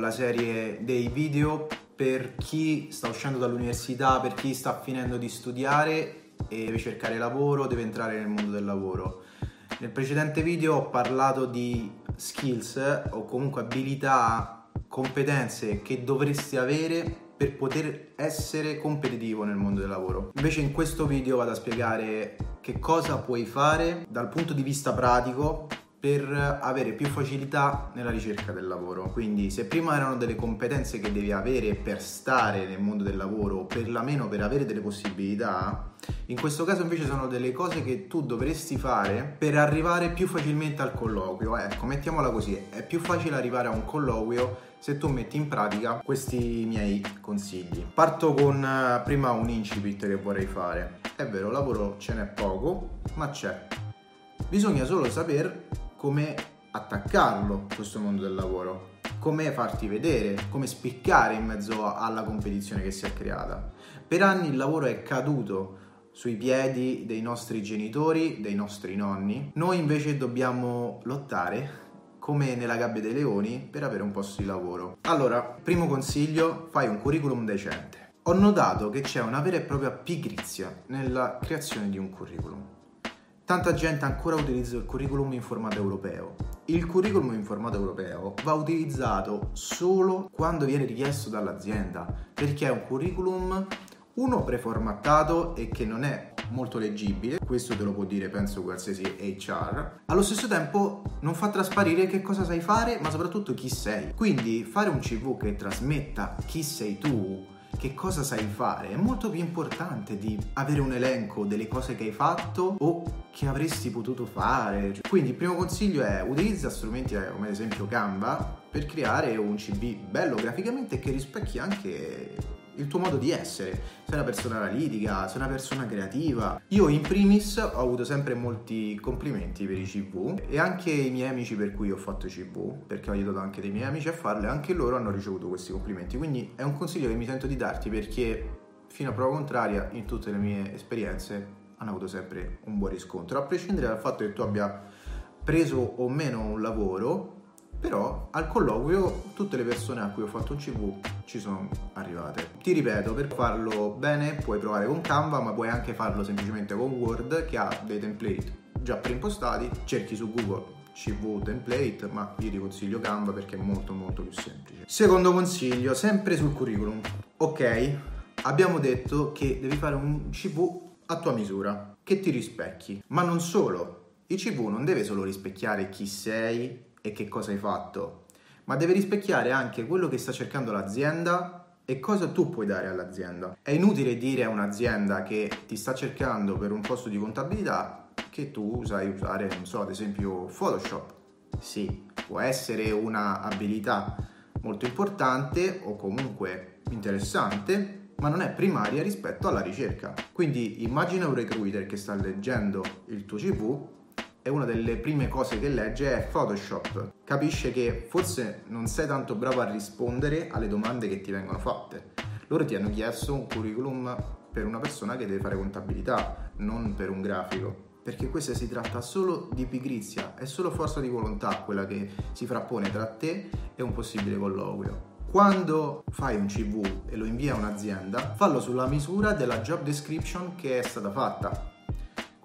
con la serie dei video per chi sta uscendo dall'università, per chi sta finendo di studiare e deve cercare lavoro, deve entrare nel mondo del lavoro. Nel precedente video ho parlato di skills o comunque abilità, competenze che dovresti avere per poter essere competitivo nel mondo del lavoro. Invece in questo video vado a spiegare che cosa puoi fare dal punto di vista pratico per avere più facilità nella ricerca del lavoro. Quindi se prima erano delle competenze che devi avere per stare nel mondo del lavoro, o perlomeno per avere delle possibilità, in questo caso invece sono delle cose che tu dovresti fare per arrivare più facilmente al colloquio. Ecco, mettiamola così, è più facile arrivare a un colloquio se tu metti in pratica questi miei consigli. Parto con uh, prima un incipit che vorrei fare. È vero, lavoro ce n'è poco, ma c'è. Bisogna solo saper come attaccarlo questo mondo del lavoro, come farti vedere, come spiccare in mezzo alla competizione che si è creata. Per anni il lavoro è caduto sui piedi dei nostri genitori, dei nostri nonni, noi invece dobbiamo lottare come nella gabbia dei leoni per avere un posto di lavoro. Allora, primo consiglio, fai un curriculum decente. Ho notato che c'è una vera e propria pigrizia nella creazione di un curriculum. Tanta gente ancora utilizza il curriculum in formato europeo. Il curriculum in formato europeo va utilizzato solo quando viene richiesto dall'azienda, perché è un curriculum uno preformattato e che non è molto leggibile, questo te lo può dire penso qualsiasi HR, allo stesso tempo non fa trasparire che cosa sai fare, ma soprattutto chi sei. Quindi fare un CV che trasmetta chi sei tu che cosa sai fare. È molto più importante di avere un elenco delle cose che hai fatto o che avresti potuto fare. Quindi il primo consiglio è utilizza strumenti eh, come ad esempio Canva per creare un CV bello graficamente che rispecchi anche il tuo modo di essere. Sei una persona analitica, sei una persona creativa. Io in primis ho avuto sempre molti complimenti per i CV e anche i miei amici per cui ho fatto i CV, perché ho aiutato anche dei miei amici a farlo e anche loro hanno ricevuto questi complimenti. Quindi è un consiglio che mi sento di darti perché fino a prova contraria in tutte le mie esperienze hanno avuto sempre un buon riscontro, a prescindere dal fatto che tu abbia preso o meno un lavoro però al colloquio tutte le persone a cui ho fatto un CV ci sono arrivate. Ti ripeto, per farlo bene puoi provare con Canva, ma puoi anche farlo semplicemente con Word che ha dei template già preimpostati, cerchi su Google CV template, ma io ti consiglio Canva perché è molto molto più semplice. Secondo consiglio, sempre sul curriculum. Ok, abbiamo detto che devi fare un CV a tua misura, che ti rispecchi, ma non solo. Il CV non deve solo rispecchiare chi sei e che cosa hai fatto, ma deve rispecchiare anche quello che sta cercando l'azienda e cosa tu puoi dare all'azienda. È inutile dire a un'azienda che ti sta cercando per un posto di contabilità che tu sai usare, non so, ad esempio Photoshop. Sì, può essere una abilità molto importante o comunque interessante, ma non è primaria rispetto alla ricerca. Quindi immagina un recruiter che sta leggendo il tuo CV e una delle prime cose che legge è Photoshop. Capisce che forse non sei tanto bravo a rispondere alle domande che ti vengono fatte. Loro ti hanno chiesto un curriculum per una persona che deve fare contabilità, non per un grafico. Perché questa si tratta solo di pigrizia, è solo forza di volontà quella che si frappone tra te e un possibile colloquio. Quando fai un CV e lo invia a un'azienda, fallo sulla misura della job description che è stata fatta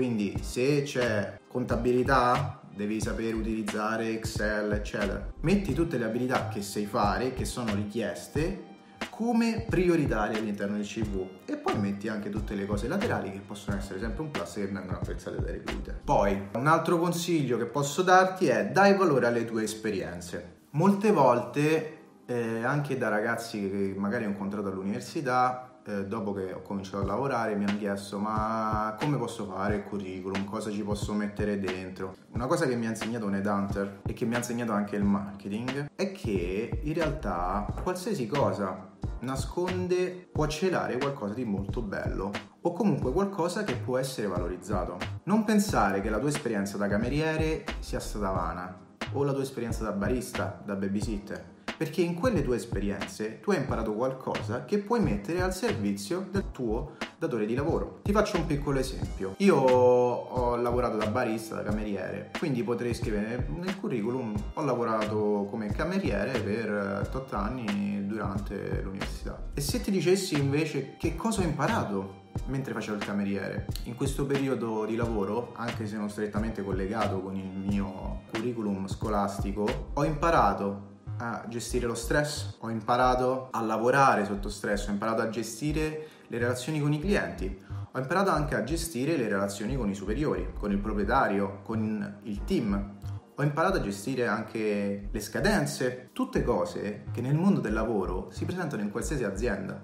quindi se c'è contabilità, devi sapere utilizzare Excel, eccetera. Metti tutte le abilità che sai fare, che sono richieste, come prioritarie all'interno del CV e poi metti anche tutte le cose laterali che possono essere sempre un plus che vengono apprezzate dai recruiter. Poi, un altro consiglio che posso darti è dai valore alle tue esperienze. Molte volte, eh, anche da ragazzi che magari ho incontrato all'università, eh, dopo che ho cominciato a lavorare mi hanno chiesto ma come posso fare il curriculum, cosa ci posso mettere dentro. Una cosa che mi ha insegnato un headhunter e che mi ha insegnato anche il marketing è che in realtà qualsiasi cosa nasconde, può celare qualcosa di molto bello o comunque qualcosa che può essere valorizzato. Non pensare che la tua esperienza da cameriere sia stata vana o la tua esperienza da barista, da babysitter perché in quelle tue esperienze tu hai imparato qualcosa che puoi mettere al servizio del tuo datore di lavoro. Ti faccio un piccolo esempio. Io ho lavorato da barista, da cameriere, quindi potrei scrivere nel curriculum ho lavorato come cameriere per 8 anni durante l'università. E se ti dicessi invece che cosa ho imparato mentre facevo il cameriere. In questo periodo di lavoro, anche se non strettamente collegato con il mio curriculum scolastico, ho imparato a gestire lo stress, ho imparato a lavorare sotto stress, ho imparato a gestire le relazioni con i clienti, ho imparato anche a gestire le relazioni con i superiori, con il proprietario, con il team. Ho imparato a gestire anche le scadenze, tutte cose che nel mondo del lavoro si presentano in qualsiasi azienda.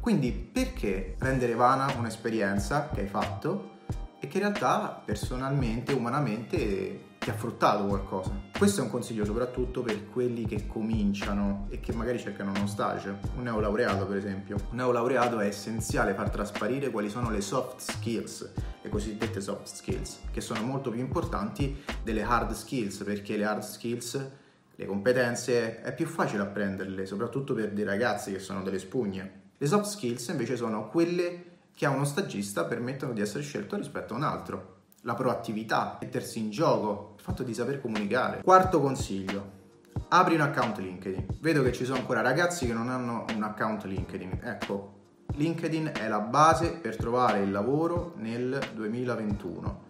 Quindi perché rendere vana un'esperienza che hai fatto e che in realtà personalmente, umanamente ti ha fruttato qualcosa. Questo è un consiglio soprattutto per quelli che cominciano e che magari cercano uno stage, un neolaureato per esempio. Un neolaureato è essenziale far trasparire quali sono le soft skills, le cosiddette soft skills, che sono molto più importanti delle hard skills, perché le hard skills le competenze è più facile apprenderle, soprattutto per dei ragazzi che sono delle spugne. Le soft skills invece sono quelle che a uno stagista permettono di essere scelto rispetto a un altro la proattività, mettersi in gioco, il fatto di saper comunicare. Quarto consiglio. Apri un account LinkedIn. Vedo che ci sono ancora ragazzi che non hanno un account LinkedIn. Ecco, LinkedIn è la base per trovare il lavoro nel 2021.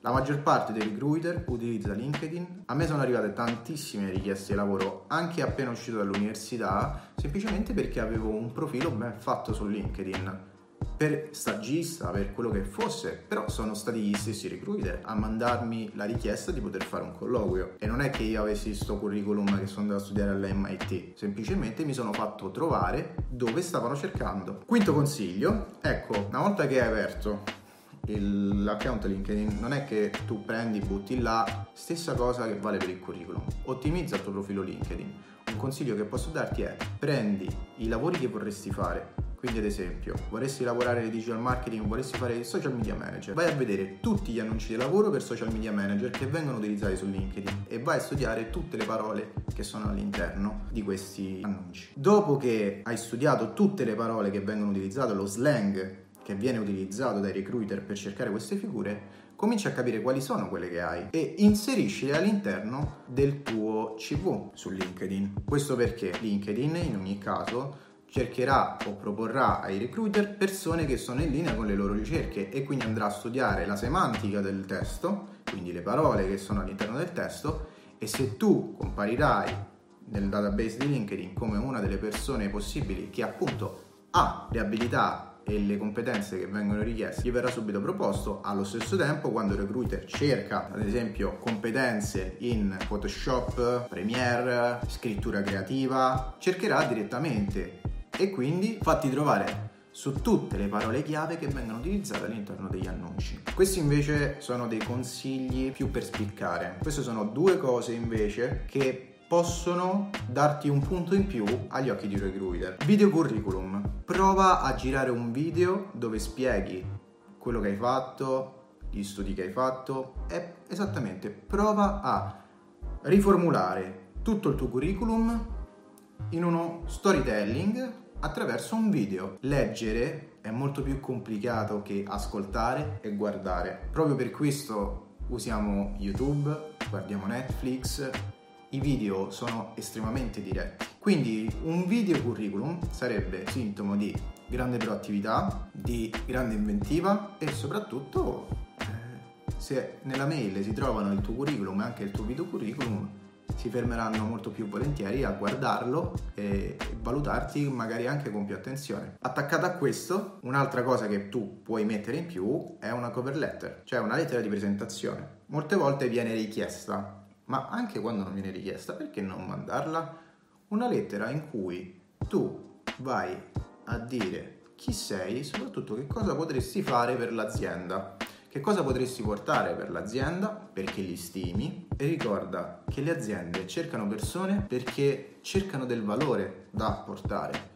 La maggior parte dei recruiter utilizza LinkedIn. A me sono arrivate tantissime richieste di lavoro, anche appena uscito dall'università, semplicemente perché avevo un profilo ben fatto su LinkedIn per stagista, per quello che fosse, però sono stati gli stessi recruiter a mandarmi la richiesta di poter fare un colloquio. E non è che io avessi questo curriculum che sono andato a studiare all'MIT, semplicemente mi sono fatto trovare dove stavano cercando. Quinto consiglio, ecco, una volta che hai aperto l'account LinkedIn non è che tu prendi, butti là, stessa cosa che vale per il curriculum. Ottimizza il tuo profilo LinkedIn. Un consiglio che posso darti è prendi i lavori che vorresti fare, quindi ad esempio, vorresti lavorare nel digital marketing, vorresti fare il social media manager, vai a vedere tutti gli annunci di lavoro per social media manager che vengono utilizzati su LinkedIn e vai a studiare tutte le parole che sono all'interno di questi annunci. Dopo che hai studiato tutte le parole che vengono utilizzate, lo slang che viene utilizzato dai recruiter per cercare queste figure, cominci a capire quali sono quelle che hai e inseriscile all'interno del tuo CV su LinkedIn. Questo perché LinkedIn in ogni caso cercherà o proporrà ai recruiter persone che sono in linea con le loro ricerche e quindi andrà a studiare la semantica del testo, quindi le parole che sono all'interno del testo e se tu comparirai nel database di LinkedIn come una delle persone possibili che appunto ha le abilità e le competenze che vengono richieste gli verrà subito proposto. Allo stesso tempo quando il recruiter cerca ad esempio competenze in Photoshop, Premiere, scrittura creativa cercherà direttamente e quindi fatti trovare su tutte le parole chiave che vengono utilizzate all'interno degli annunci. Questi invece sono dei consigli più per spiccare. Queste sono due cose invece che possono darti un punto in più agli occhi di un recruiter. Video curriculum. Prova a girare un video dove spieghi quello che hai fatto, gli studi che hai fatto e esattamente prova a riformulare tutto il tuo curriculum in uno storytelling attraverso un video. Leggere è molto più complicato che ascoltare e guardare. Proprio per questo usiamo YouTube, guardiamo Netflix. I video sono estremamente diretti. Quindi un video curriculum sarebbe sintomo di grande proattività, di grande inventiva e soprattutto eh, se nella mail si trovano il tuo curriculum e anche il tuo video curriculum si fermeranno molto più volentieri a guardarlo e valutarti magari anche con più attenzione. Attaccata a questo, un'altra cosa che tu puoi mettere in più è una cover letter, cioè una lettera di presentazione. Molte volte viene richiesta, ma anche quando non viene richiesta, perché non mandarla? Una lettera in cui tu vai a dire chi sei, soprattutto che cosa potresti fare per l'azienda. Che cosa potresti portare per l'azienda? Perché li stimi e ricorda che le aziende cercano persone perché cercano del valore da portare.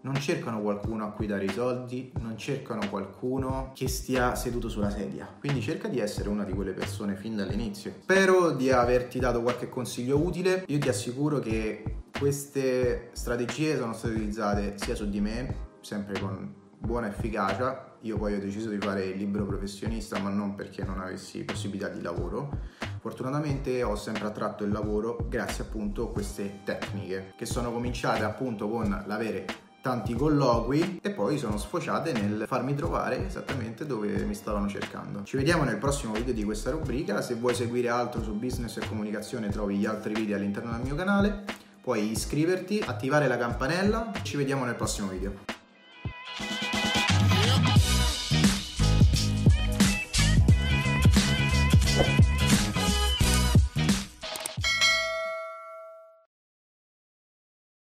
non cercano qualcuno a cui dare i soldi, non cercano qualcuno che stia seduto sulla sedia. Quindi cerca di essere una di quelle persone fin dall'inizio. Spero di averti dato qualche consiglio utile. Io ti assicuro che queste strategie sono state utilizzate sia su di me, sempre con buona efficacia. Io poi ho deciso di fare il libero professionista, ma non perché non avessi possibilità di lavoro. Fortunatamente ho sempre attratto il lavoro grazie appunto a queste tecniche che sono cominciate appunto con l'avere tanti colloqui e poi sono sfociate nel farmi trovare esattamente dove mi stavano cercando. Ci vediamo nel prossimo video di questa rubrica, se vuoi seguire altro su business e comunicazione trovi gli altri video all'interno del mio canale, puoi iscriverti, attivare la campanella, ci vediamo nel prossimo video.